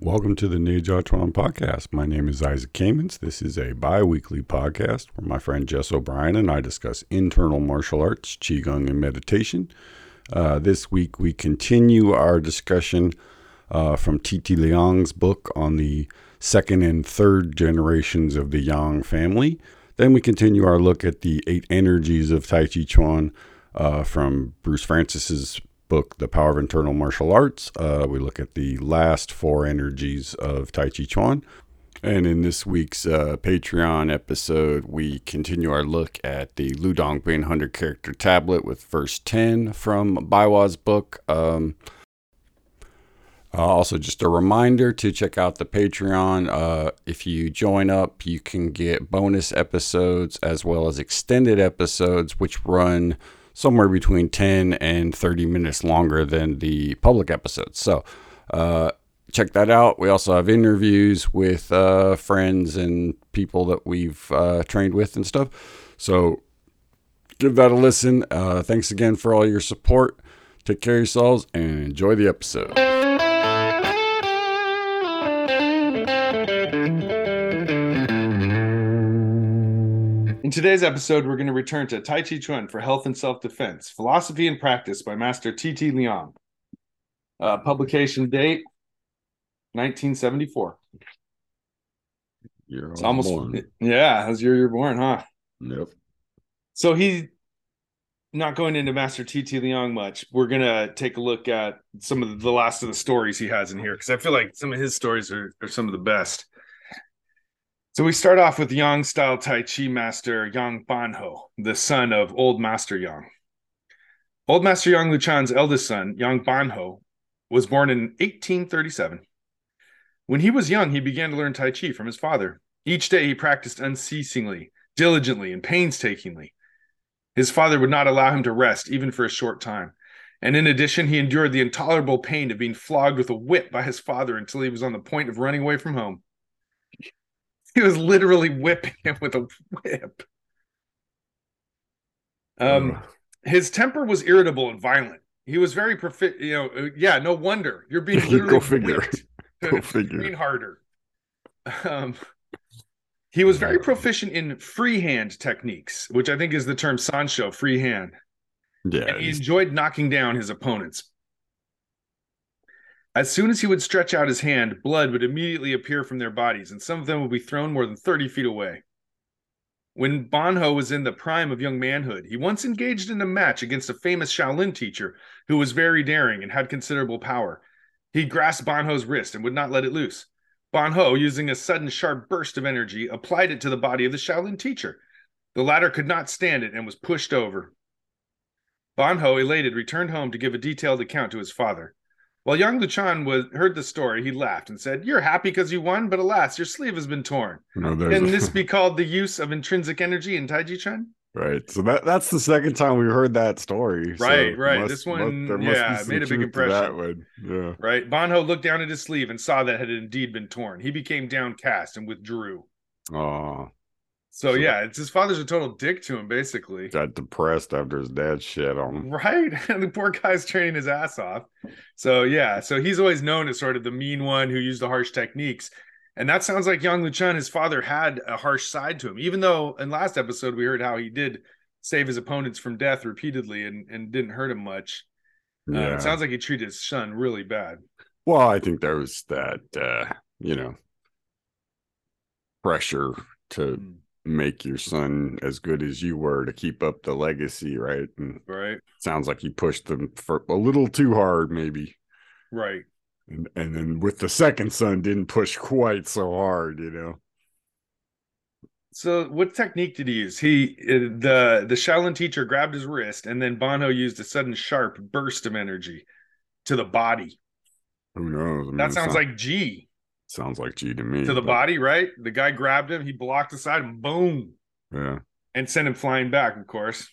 Welcome to the Ninja Tron podcast. My name is Isaac Kamens. This is a bi weekly podcast where my friend Jess O'Brien and I discuss internal martial arts, Qigong, and meditation. Uh, this week we continue our discussion uh, from T.T. Liang's book on the second and third generations of the Yang family. Then we continue our look at the eight energies of Tai Chi Chuan uh, from Bruce Frantzis's book, The Power of Internal Martial Arts. Uh, we look at the last four energies of Tai Chi Chuan. And in this week's uh, Patreon episode, we continue our look at the Lu Dongbin 100 character tablet with verse 10 from Baiwa's book. Um, uh, also, just a reminder to check out the Patreon. Uh, if you join up, you can get bonus episodes as well as extended episodes, which run somewhere between 10 and 30 minutes longer than the public episodes. So, uh, check that out. We also have interviews with uh, friends and people that we've uh, trained with and stuff. So, give that a listen. Uh, thanks again for all your support. Take care of yourselves and enjoy the episode. Today's episode, we're going to return to Tai Chi Chuan for Health and Self Defense Philosophy and Practice by Master T.T. Liang. Uh, publication date 1974. You're It's almost, yeah, as year you're born, huh? Yep. So he's not going into Master T.T. Liang much, we're going to take a look at some of the last of the stories he has in here because I feel like some of his stories are, are some of the best. So we start off with Yang style Tai Chi master Yang Banho, the son of Old Master Yang. Old Master Yang Luchan's eldest son, Yang Banho, was born in 1837. When he was young, he began to learn Tai Chi from his father. Each day he practiced unceasingly, diligently, and painstakingly. His father would not allow him to rest even for a short time. And in addition, he endured the intolerable pain of being flogged with a whip by his father until he was on the point of running away from home. He was literally whipping him with a whip. Um, his temper was irritable and violent. He was very profi- you know, uh, yeah, no wonder. You're being literally Go figure. Go figure. Lean harder. Um, he was very proficient in freehand techniques, which I think is the term Sanshou, freehand. Yeah. And he enjoyed knocking down his opponents. As soon as he would stretch out his hand, blood would immediately appear from their bodies, and some of them would be thrown more than 30 feet away. When Bonho was in the prime of young manhood, he once engaged in a match against a famous Shaolin teacher who was very daring and had considerable power. He grasped Bonho's wrist and would not let it loose. Bonho, using a sudden sharp burst of energy, applied it to the body of the Shaolin teacher. The latter could not stand it and was pushed over. Bonho, elated, returned home to give a detailed account to his father. While young Luchan was heard the story, he laughed and said, "You're happy because you won, but alas, your sleeve has been torn. no, Can this be called the use of intrinsic energy in Taiji Chuan?" right. So that that's the second time we've heard that story. So Right, right. must- This must- one, must be yeah, made a big to That impression. one. Yeah. Right? Bonho looked down at his sleeve and saw that it had indeed been torn. He became downcast and withdrew. Oh, So, So yeah, it's his father's a total dick to him, basically. got depressed after his dad shit on him. Right? And the poor guy's training his ass off. So yeah, so he's always known as sort of the mean one who used the harsh techniques. And that sounds like Yang Luchan, his father had a harsh side to him, even though in last episode we heard how he did save his opponents from death repeatedly and, and didn't hurt him much. Uh, it sounds like he treated his son really bad. well, I think there was that uh, you know pressure to make your son as good as you were to keep up the legacy, right? And Right, sounds like he pushed them for a little too hard, maybe. right. And, and then with the second son, didn't push quite so hard, you know. So what technique did he use? He uh, the the Shaolin teacher grabbed his wrist and then Bonho used a sudden sharp burst of energy to the body. Who knows? I mean, That sounds sound- like G. sounds like Ji to me. to the but- body, right? The guy grabbed him, he blocked the side, and boom, Yeah. and sent him flying back. Of course,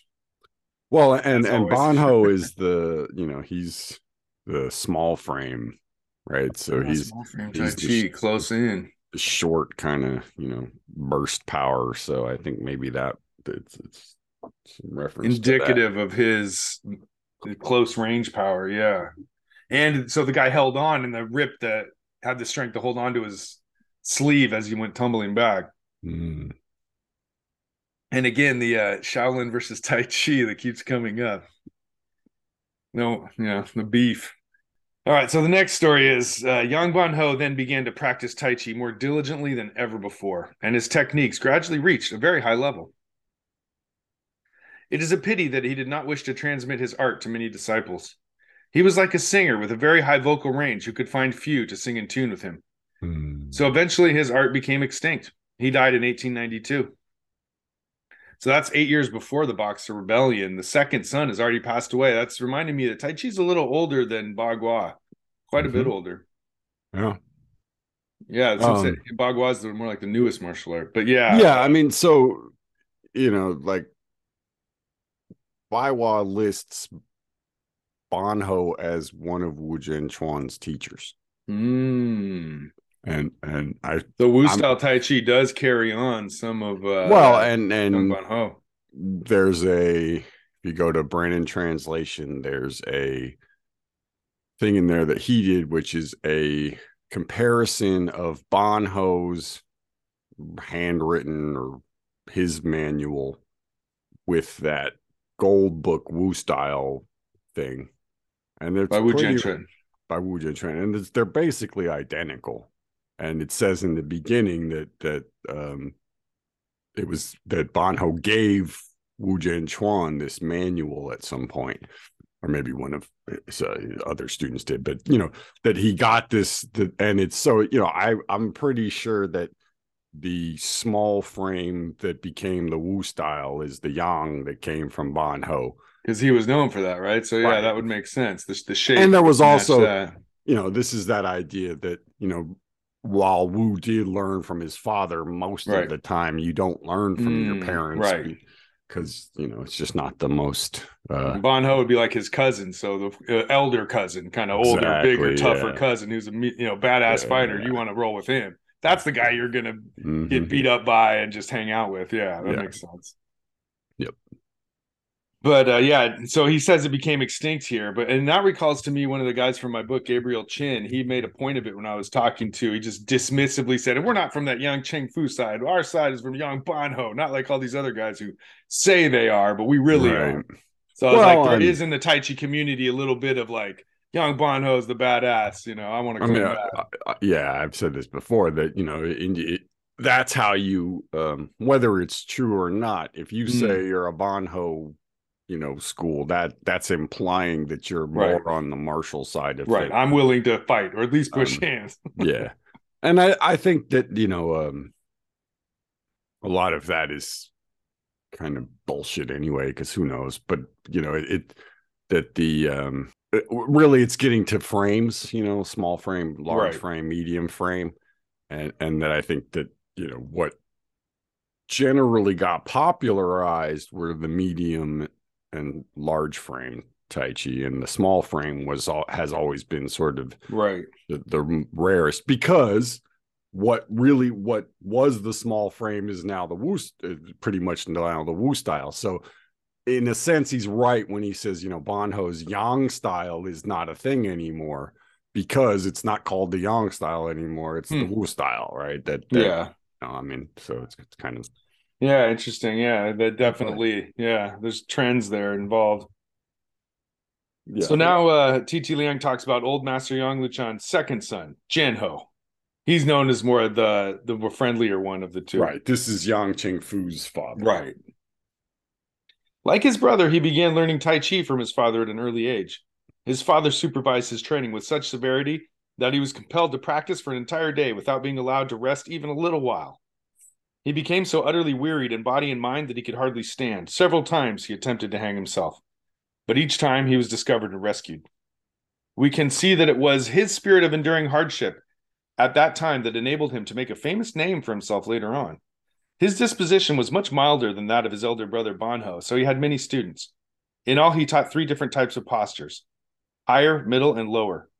Well, and As and always. Bonho is the you know he's the small frame, right? So he's frame he's Tai the close in. short kind of you know burst power. So I think maybe that it's it's some reference. Indicative of his close range power, yeah. And so the guy held on, and the rip that had the strength to hold on to his sleeve as he went tumbling back. Mm. And again, the uh, Shaolin versus Tai Chi that keeps coming up. No, yeah, the beef. All right, so the next story is uh, Yang Ban Ho then began to practice Tai Chi more diligently than ever before, and his techniques gradually reached a very high level. It is a pity that he did not wish to transmit his art to many disciples. He was like a singer with a very high vocal range who could find few to sing in tune with him. Mm. So eventually his art became extinct. He died in 1892. So that's eight years before the Boxer Rebellion. The second son has already passed away. That's reminding me that Tai Chi's a little older than Bagua, quite a bit Mhm. older. Yeah. Yeah, Um. Bagua is more like the newest martial art. But yeah, yeah, I mean, so you know, like Baiwa lists Bonho as one of Wu Jianquan's teachers. Mm. And and I the Wu I'm- style Tai Chi does carry on some of uh, well and and Ban Ho. there's a if you go to Brennan translation, there's a thing in there that he did, which is a comparison of Bonho's handwritten or his manual with that gold book Wu style thing. And they're by Wu Jianquan. by Wu Jianquan, and it's, they're basically identical. And it says in the beginning that that um, it was that Bonho gave Wu Jianquan this manual at some point, or maybe one of his uh, other students did. But you know that he got this, the, and it's so you know I I'm pretty sure that the small frame that became the Wu style is the Yang that came from Bonho. Because he was known for that, right? So yeah, Right. that would make sense. The, the shape, And there was also- that. you know, this is that idea that, you know, while Wu did learn from his father, most Right. of the time you don't learn from Mm, your parents. right. Because, you know, it's just not the most uh Bon Ho would be like his cousin, so the uh, elder cousin, kind of older, bigger, Exactly, tougher yeah. cousin who's a you know badass Yeah, fighter. yeah. You want to roll with him. That's the guy you're gonna mhm. get beat up by and just hang out with. Yeah, that makes sense. But uh, yeah, so he says it became extinct here. But and that recalls to me one of the guys from my book, Gabriel Chin. He made a point of it when I was talking to. He just dismissively said, "And we're not from that Yang Cheng Fu side. Our side is from Yang Ban Ho, not like all these other guys who say they are, but we really Right. are." So I was Well, like, there I'm- is in the Tai Chi community a little bit of like Yang Ban Ho is the badass. You know, I want to I mean, back. I- I- yeah, I've said this before that, you know, in, it, that's how you, um, whether it's true or not, if you Mm. say you're a Bonho, you know, school, that that's implying that you're Right. more on the martial side of right. things. I'm willing to fight or at least push Um, hands. yeah and i i think that you know um a lot of that is kind of bullshit anyway because who knows but you know it, it that the um it- really it's getting to frames you know small frame large Right. frame medium frame and and that i think that you know what generally got popularized were the medium and large frame tai chi and the small frame was all has always been sort of Right. the, the rarest because what really what was the small frame is now the Wu uh, pretty much now the Wu style. So in a sense, he's right when he says you know Bonho's Yang style is not a thing anymore because it's not called the Yang style anymore. It's the Hmm. Wu style, right? That, that Yeah. you know, I mean, so it's, it's kind of Yeah, interesting. Yeah, that definitely. Yeah, there's trends there involved. yeah. So now uh TT Liang talks about old master Yang Luchan's second son, Jianho. He's known as more the the friendlier one of the two. right. This is Yang Cheng Fu's father. Right. Like his brother, he began learning Tai Chi from his father at an early age. His father supervised his training with such severity that he was compelled to practice for an entire day without being allowed to rest even a little while. He became so utterly wearied in body and mind that he could hardly stand. Several times he attempted to hang himself, but each time he was discovered and rescued. We can see that it was his spirit of enduring hardship at that time that enabled him to make a famous name for himself later on. His disposition was much milder than that of his elder brother Bonho, so he had many students. In all, he taught three different types of postures higher, middle, and lower.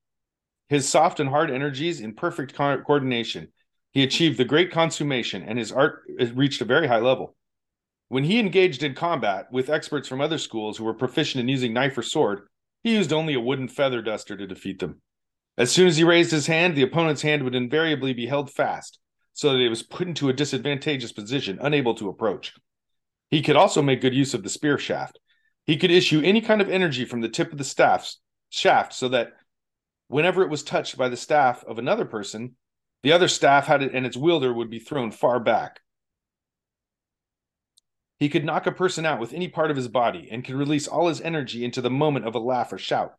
His soft and hard energies in perfect co- coordination, he achieved the great consummation, and his art uh, reached a very high level. When he engaged in combat with experts from other schools who were proficient in using knife or sword, he used only a wooden feather duster to defeat them. As soon as he raised his hand, the opponent's hand would invariably be held fast so that it was put into a disadvantageous position, unable to approach. He could also make good use of the spear shaft. He could issue any kind of energy from the tip of the staff's shaft so that whenever it was touched by the staff of another person, the other staff had it and its wielder would be thrown far back. He could knock a person out with any part of his body and could release all his energy into the moment of a laugh or shout.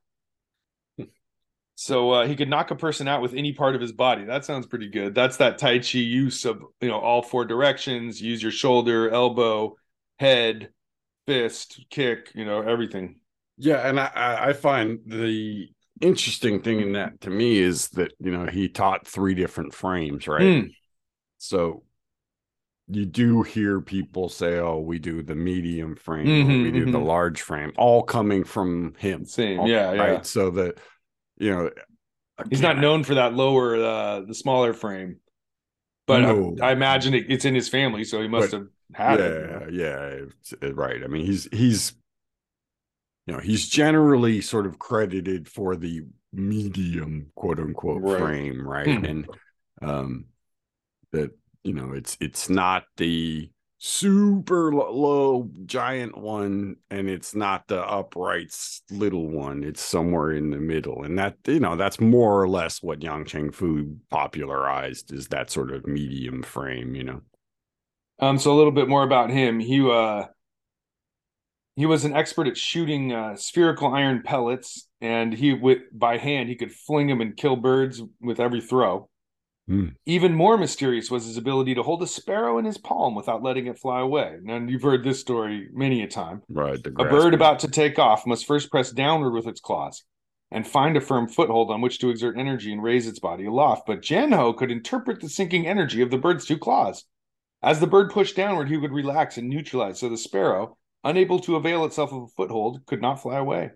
So uh, he could knock a person out with any part of his body. That sounds pretty good. That's that Tai Chi use of you know all four directions. Use your shoulder, elbow, head, fist, kick. You know everything. Yeah, and I, I find the interesting thing in that to me is that you know he taught three different frames, right? Mm. So you do hear people say, "Oh, we do the medium frame, Mhm, we do the mhm. large frame," all coming from him. Same. all- Yeah, yeah. right. So that you know, He's not known for that lower, uh, the smaller frame, but No. I, I imagine it, it's in his family, so he must But- have had yeah, it. yeah, uh, right. I mean, he's he's you know he's generally sort of credited for the medium quote unquote Right. frame, right? Hmm. And um that you know it's it's not the super low giant one and it's not the upright little one it's somewhere in the middle and that you know that's more or less what yang cheng fu popularized is that sort of medium frame you know Um, so a little bit more about him. He uh he was an expert at shooting uh, spherical iron pellets, and he with by hand he could fling them and kill birds with every throw. Hmm. Even more mysterious was his ability to hold a sparrow in his palm without letting it fly away. And you've heard this story many a time. right the A bird bird. about to take off must first press downward with its claws and find a firm foothold on which to exert energy and raise its body aloft. But Janho could interpret the sinking energy of the bird's two claws. As the bird pushed downward, he would relax and neutralize, so the sparrow, unable to avail itself of a foothold, could not fly away.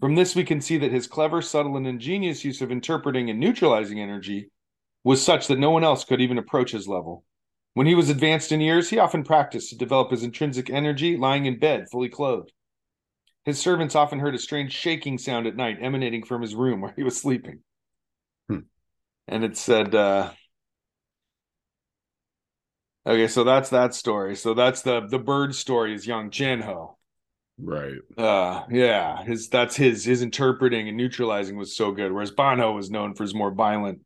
From this, we can see that his clever, subtle, and ingenious use of interpreting and neutralizing energy was such that no one else could even approach his level. When he was advanced in years, he often practiced to develop his intrinsic energy lying in bed, fully clothed. His servants often heard a strange shaking sound at night emanating from his room where he was sleeping. Hmm. And it said, uh, okay, so that's that story. So that's the the bird story is young Jinho. right Uh, yeah, his that's his his interpreting and neutralizing was so good, whereas Banho was known for his more violent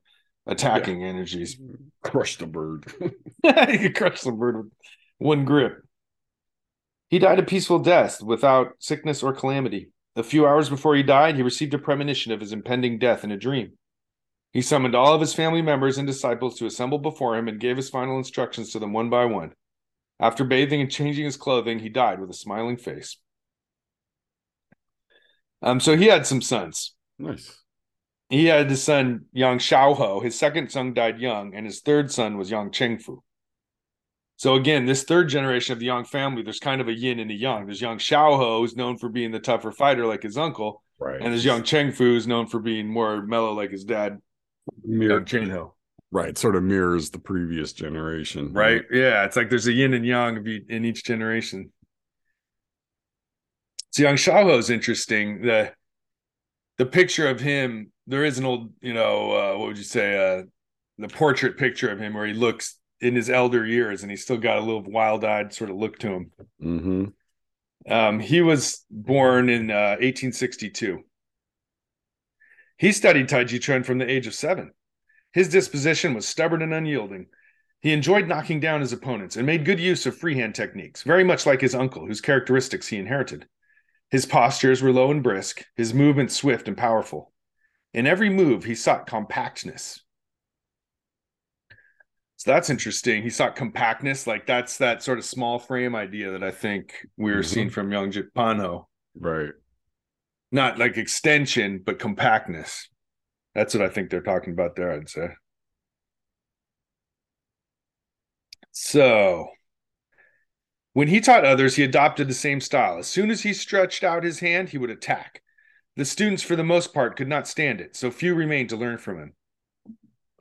attacking energies. crush the bird he could crush the bird with one grip. He died a peaceful death without sickness or calamity. A few hours before he died, he received a premonition of his impending death in a dream. He summoned all of his family members and disciples to assemble before him and gave his final instructions to them one by one. After bathing and changing his clothing, he died with a smiling face. Um, so he had some sons. nice He had his son Yang Shaoho. His second son died young, and his third son was Yang Chengfu. So again, this third generation of the Yang family, there's kind of a yin and a yang. There's Yang Shaoho, who's known for being the tougher fighter like his uncle, right and there's Yang Chengfu, who's known for being more mellow like his dad, Mirror, Yang Chenho. right sort of mirrors the previous generation Right? Yeah, it's like there's a yin and yang in each generation. So Yang is interesting. The the picture of him, there is an old, you know, uh, what would you say, uh, the portrait picture of him where he looks in his elder years and he's still got a little wild-eyed sort of look to him. mm-hmm. Um, he was born in uh, 1862. He studied Tai Chi Chuan from the age of seven. His disposition was stubborn and unyielding. He enjoyed knocking down his opponents and made good use of freehand techniques, very much like his uncle, whose characteristics he inherited. His postures were low and brisk, his movements swift and powerful. In every move, he sought compactness. So that's interesting. He sought compactness, like that's that sort of small frame idea that I think we were Mhm. seeing from Young Japano. right Not like extension, but compactness. That's what I think they're talking about there, I'd say. So, when he taught others, he adopted the same style. As soon as he stretched out his hand, he would attack. The students, for the most part, could not stand it, so few remained to learn from him.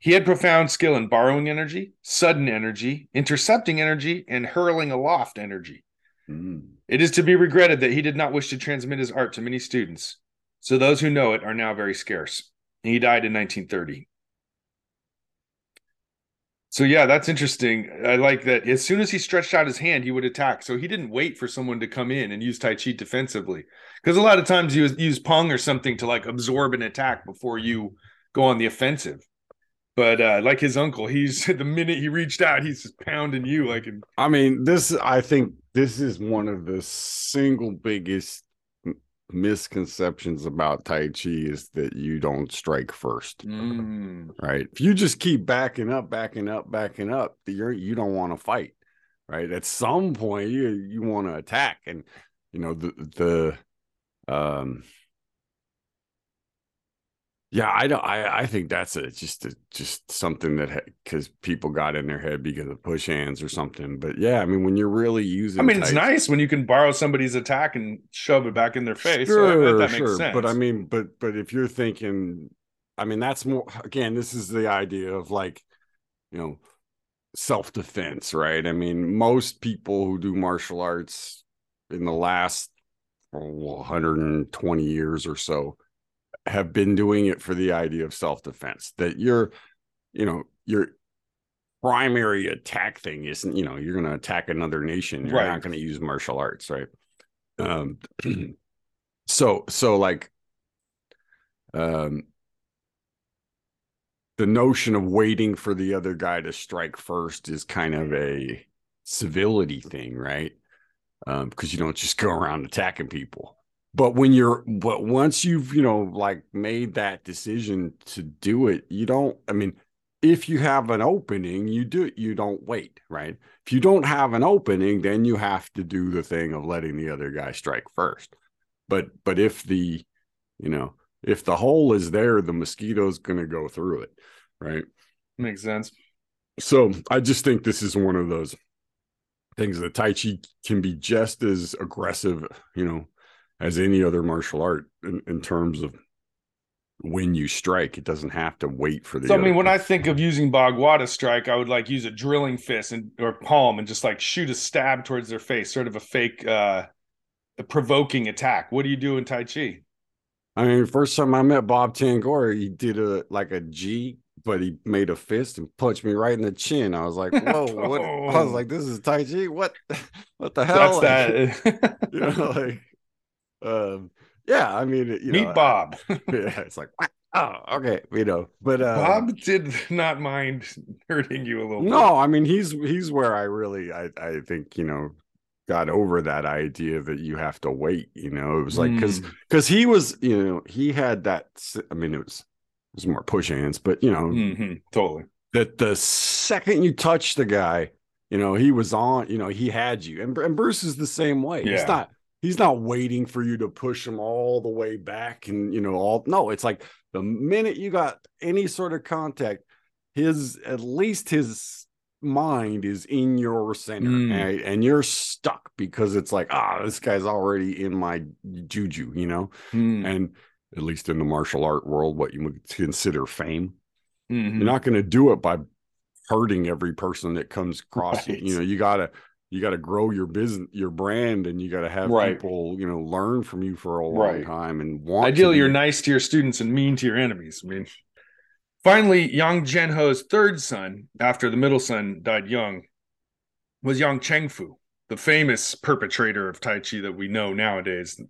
He had profound skill in borrowing energy, sudden energy, intercepting energy, and hurling aloft energy. Mm. It is to be regretted that he did not wish to transmit his art to many students, so those who know it are now very scarce. He died in 1930. So yeah, that's interesting. I like that. As soon as he stretched out his hand, he would attack. So he didn't wait for someone to come in and use Tai Chi defensively. Because a lot of times you use Pong or something to like absorb an attack before you go on the offensive. But uh, like his uncle, he's the minute he reached out, he's just pounding you like. In- I mean, this I think this is one of the single biggest misconceptions about Tai Chi is that you don't strike first. Mm. Right. If you just keep backing up, backing up, backing up, you're you don't want to fight. Right. At some point you you want to attack. And you know, the the um yeah, I don't. I I think that's a just a, just something that because people got in their head because of push hands or something. But yeah, I mean, when you're really using, I mean, it's nice when you can borrow somebody's attack and shove it back in their face. Sure, so that sure. makes sense. But I mean, but but if you're thinking, I mean, that's more. Again, this is the idea of like, you know, self defense, right? I mean, most people who do martial arts in the last oh, 120 years or so have been doing it for the idea of self-defense that your you know your primary attack thing isn't you know you're going to attack another nation you're right. not going to use martial arts right? Um so so like um the notion of waiting for the other guy to strike first is kind of a civility thing right? Um because you don't just go around attacking people but when you're but once you've you know like made that decision to do it you don't i mean if you have an opening you do it you don't wait right? If you don't have an opening then you have to do the thing of letting the other guy strike first. But but if the you know if the hole is there the mosquito's going to go through it right? Makes sense. So i just think this is one of those things that tai chi can be just as aggressive you know as any other martial art in, in terms of when you strike. It doesn't have to wait for the. So I mean, when I think of using Bagua to strike, I would like use a drilling fist and or palm and just like shoot a stab towards their face, sort of a fake, uh a provoking attack. What do you do in Tai Chi? I mean, first time I met Bob Tangora, he did a like a Ji, but he made a fist and punched me right in the chin. I was like, "Whoa!" what? I was like, "This is Tai Chi? What? What the hell?" That's that. you know, like um, yeah, I mean, you meet know, Bob. yeah, it's like, oh, okay, you know, but uh, Bob did not mind hurting you a little. No, bit. I mean, he's he's where I really, I I think, you know, got over that idea that you have to wait. You know, it was like because mm. because he was, you know, he had that. I mean, it was it was more push hands, but you know, mm-hmm, totally. That the second you touch the guy, you know, he was on. You know, he had you, and, and Bruce is the same way. Yeah. It's not he's not waiting for you to push him all the way back and you know all no it's like the minute you got any sort of contact his at least his mind is in your center mm. and, and, you're stuck because it's like ah this guy's already in my juju you know mm. and at least in the martial art world what you would consider fame mm-hmm. you're not going to do it by hurting every person that comes across right. you you know you gotta you got to grow your business, your brand, and you got to have right. people, you know, learn from you for a long right. time and want. Ideally, you're nice to your students and mean to your enemies. I mean, finally, Yang Zhenhe's third son, after the middle son died young, was Yang Chengfu, the famous perpetrator of Tai Chi that we know nowadays.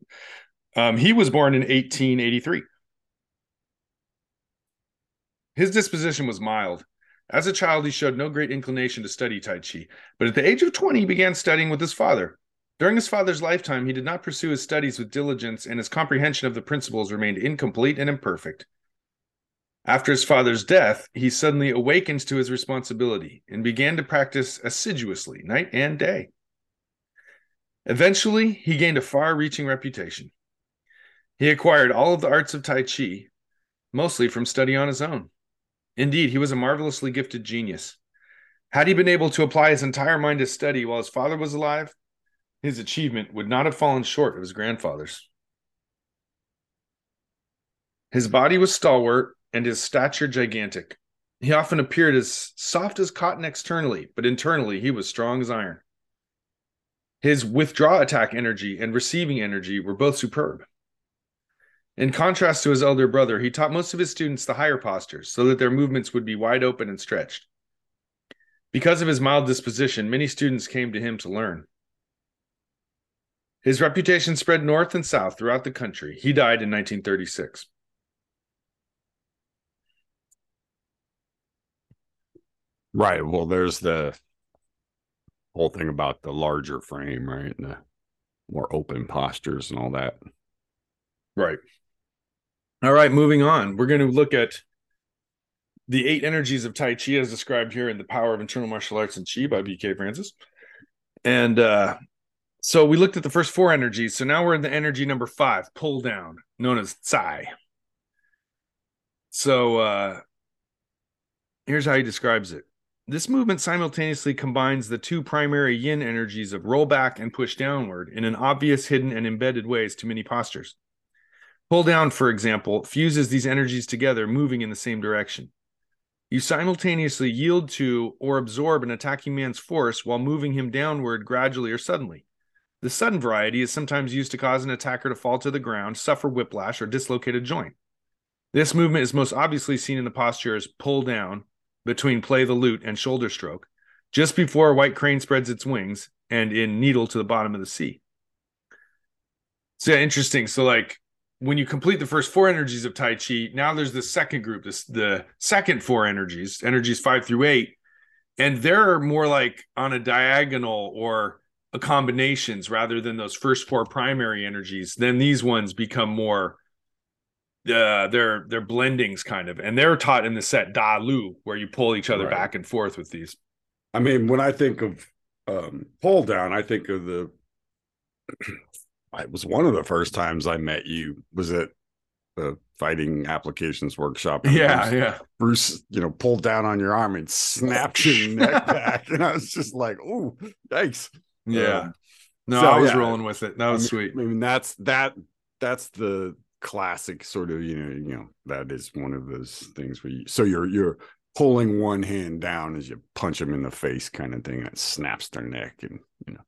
Um, he was born in 1883. His disposition was mild as a child, he showed no great inclination to study Tai Chi, but at the age of 20, he began studying with his father. During his father's lifetime, he did not pursue his studies with diligence, and his comprehension of the principles remained incomplete and imperfect. After his father's death, he suddenly awakened to his responsibility and began to practice assiduously, night and day. Eventually, he gained a far reaching reputation. He acquired all of the arts of Tai Chi, mostly from study on his own. Indeed, he was a marvelously gifted genius. Had he been able to apply his entire mind to study while his father was alive, his achievement would not have fallen short of his grandfather's. His body was stalwart and his stature gigantic. He often appeared as soft as cotton externally, but internally he was strong as iron. His withdraw attack energy and receiving energy were both superb. In contrast to his elder brother, he taught most of his students the higher postures so that their movements would be wide open and stretched. Because of his mild disposition, many students came to him to learn. His reputation spread north and south throughout the country. He died in 1936. Right. Well, there's the whole thing about the larger frame, right? And the more open postures and all that. Right. All right, moving on. We're going to look at the eight energies of Tai Chi as described here in The Power of Internal Martial Arts and Chi by BK Frantzis. And uh, so we looked at the first four energies. So now we're in the energy number five, pull down, known as Tsai. So uh, here's how he describes it. This movement simultaneously combines the two primary yin energies of roll back and push downward in an obvious, hidden, and embedded ways to many postures. Pull down, for example, fuses these energies together, moving in the same direction. You simultaneously yield to or absorb an attacking man's force while moving him downward gradually or suddenly. The sudden variety is sometimes used to cause an attacker to fall to the ground, suffer whiplash, or dislocate a joint. This movement is most obviously seen in the posture as pull down, between play the lute and shoulder stroke, just before a white crane spreads its wings, and in needle to the bottom of the sea. So yeah, interesting. So like when you complete the first four energies of Tai Chi, now there's the second group, this the second four energies, energies five through eight, and they're more like on a diagonal or a combinations rather than those first four primary energies. Then these ones become more uh, they're they're blendings kind of, and they're taught in the set Da Lu, where you pull each other right. back and forth with these. I mean, when I think of um, pull down, I think of the. It was one of the first times I met you. Was it the fighting applications workshop? Yeah, Bruce, yeah. Bruce, you know, pulled down on your arm and snapped your neck back, and I was just like, "Oh, thanks." Yeah. Um, no, so, I was yeah. rolling with it. That was I mean, sweet. I mean, that's that. That's the classic sort of you know you know that is one of those things where you so you're you're pulling one hand down as you punch them in the face kind of thing that snaps their neck and you know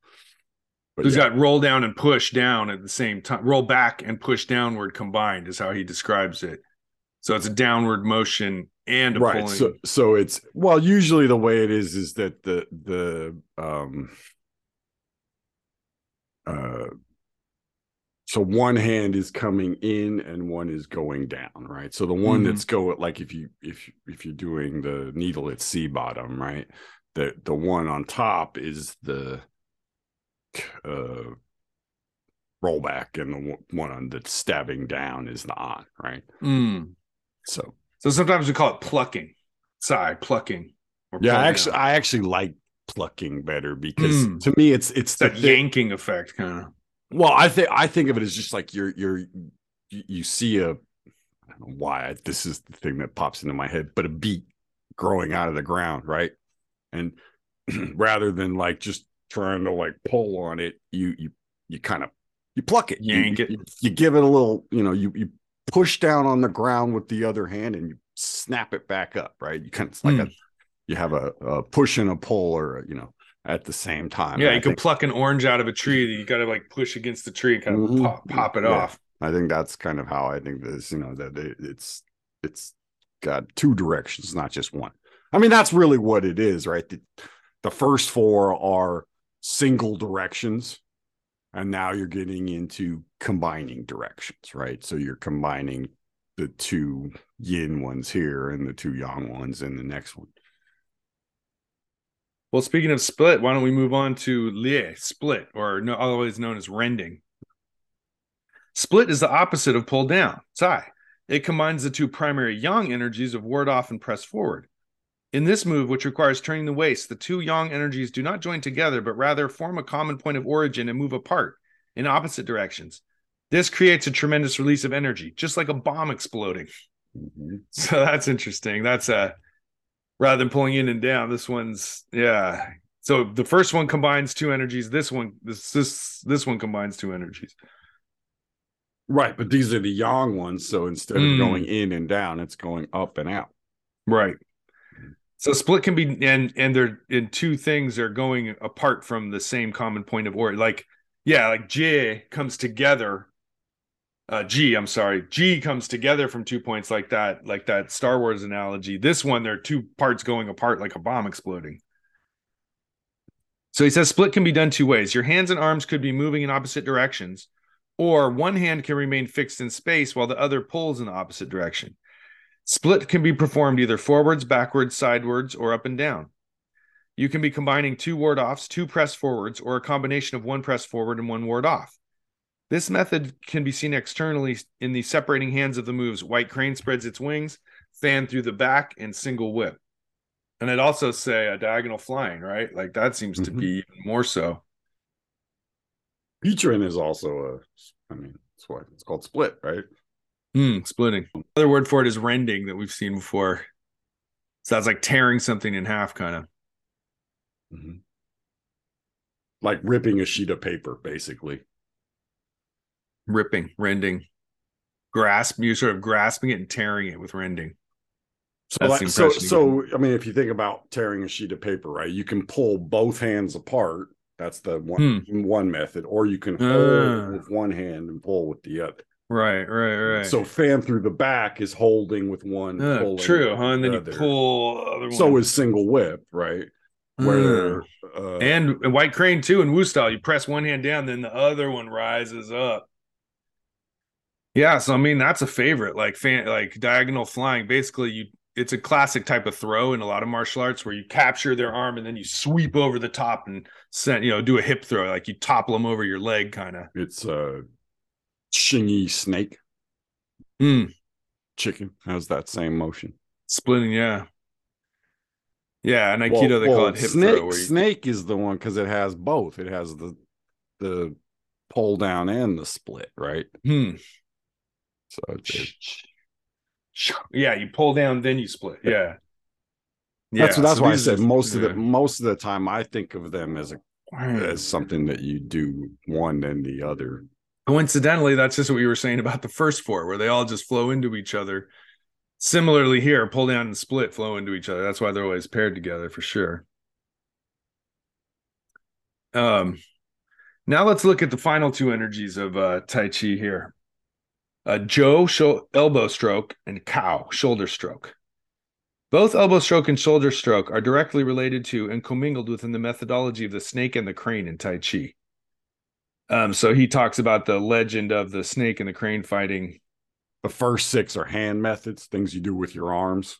but he's yeah. got roll down and push down at the same time roll back and push downward combined is how he describes it so it's a downward motion and right pulling. so so it's well usually the way it is is that the the um uh so one hand is coming in and one is going down right so the one mm-hmm. that's going like if you if if you're doing the needle at sea bottom right the the one on top is the uh rollback and the one on the stabbing down is the on right mm. so so sometimes we call it plucking sorry plucking yeah actually i actually like plucking better because mm. to me it's it's, it's that yanking effect kind of well, I think I think of it as just like you're you're you see a I don't know why this is the thing that pops into my head, but a beet growing out of the ground, right? And rather than like just trying to like pull on it, you you you kind of you pluck it, yank you, it, you, you give it a little, you know, you you push down on the ground with the other hand and you snap it back up, right? You kind of like mm. a hmm. you have a, a push and a pull or you know at the same time. Yeah, you can think, pluck an orange out of a tree. That you got to like push against the tree and kind of mm-hmm. pop, pop, it yeah. off. I think that's kind of how I think this. You know that it, it's it's got two directions, not just one. I mean, that's really what it is, right? The, the first four are single directions, and now you're getting into combining directions, right? So you're combining the two yin ones here and the two yang ones in the next one. Well, speaking of split, why don't we move on to Lieh, split, or no, otherwise known as rending. Split is the opposite of pull down, Tsai. It combines the two primary yang energies of ward off and press forward. In this move, which requires turning the waist, the two yang energies do not join together, but rather form a common point of origin and move apart in opposite directions. This creates a tremendous release of energy, just like a bomb exploding. Mm-hmm. So that's interesting. That's a rather than pulling in and down. This one's yeah. So the first one combines two energies. This one, this this this one combines two energies. Right, but these are the yang ones. So instead mm. of going in and down, it's going up and out. Right. So split can be and and they're in two things are going apart from the same common point of origin. Like yeah, like J comes together uh Ji, I'm sorry, Ji comes together from two points like that, like that Star Wars analogy. This one, there are two parts going apart like a bomb exploding. So he says split can be done two ways. Your hands and arms could be moving in opposite directions, or one hand can remain fixed in space while the other pulls in the opposite direction. Split can be performed either forwards, backwards, sidewards, or up and down. You can be combining two ward offs, two press forwards, or a combination of one press forward and one ward off. This method can be seen externally in the separating hands of the moves. White crane spreads its wings, fan through the back, and single whip. And I'd also say a diagonal flying, right? Like that seems to Mhm. be even more so. Featuring is also a, I mean, it's what it's called split, right? Hmm, splitting. Another word for it is rending that we've seen before. So that's like tearing something in half, kind of. Mhm. Like ripping a sheet of paper, basically. Ripping, rending, grasp. You're sort of grasping it and tearing it with rending. So, That's like, so, so I mean, if you think about tearing a sheet of paper, right, you can pull both hands apart. That's the one one method, or you can hold Ah. with one hand and pull with the other. Right, right, right. So fan through the back is holding with one. Uh, true, huh? And the then you pull other one. So is single whip, right? Where uh, and, white crane too in Wu style, you press one hand down, then the other one rises up. Yeah, so I mean that's a favorite, like fan, like diagonal flying. Basically, you it's a classic type of throw in a lot of martial arts where you capture their arm and then you sweep over the top and send, you know, do a hip throw, like you topple them over your leg, kind of. it's a Xingyi snake Mm, chicken has that same motion. splitting, yeah, yeah. In Aikido, they call it hip snake, throw. You, snake is the one because it has both. It has the the pull down and the split, right? hmm. So it's, Yeah, you pull down, then you split. Yeah. that's Yeah, that's so why I said most of the most of the time I think of them as a as something that you do one and the other. Coincidentally, that's just what we were saying about the first four, where they all just flow into each other. Similarly, here, pull down and split flow into each other. That's why they're always paired together for sure. Um, now let's look at the final two energies of uh, Tai Chi here. Uh, Jou sho- elbow stroke and Kao shoulder stroke. Both elbow stroke and shoulder stroke are directly related to and commingled within the methodology of the snake and the crane in Tai Chi. Um, so he talks about the legend of the snake and the crane fighting. The first six are hand methods, things you do with your arms.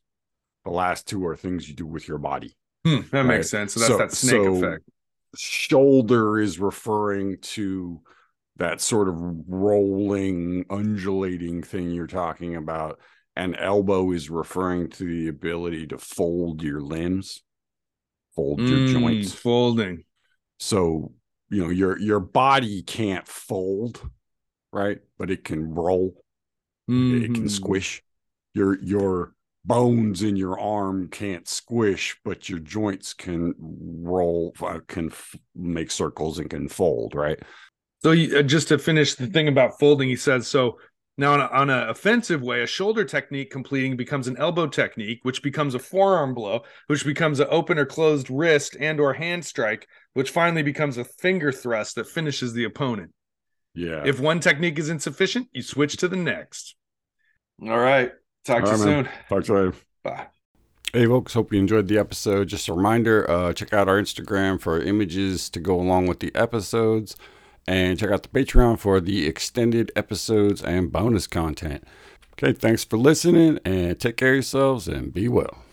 The last two are things you do with your body. Hmm, that Right. makes sense. So that's So- that snake so- effect. Shoulder is referring to that sort of rolling, undulating thing you're talking about. And elbow is referring to the ability to fold your limbs, fold your Mm, joints. folding. So, you know, your your body can't fold, right? But it can roll. it can Mhm. squish your your bones in your arm can't squish but your joints can roll uh, can f- make circles and can fold right So he, uh, just to finish the thing about folding, he says so. Now, on a, on a offensive way, a shoulder technique completing becomes an elbow technique, which becomes a forearm blow, which becomes an open or closed wrist and or hand strike, which finally becomes a finger thrust that finishes the opponent. yeah If one technique is insufficient, you switch to the next. All right. Talk to All you man. soon. talk to you later Bye. hey folks hope you enjoyed the episode just a reminder uh check out our instagram for images to go along with the episodes and check out the patreon for the extended episodes and bonus content. Okay thanks for listening and take care of yourselves and be well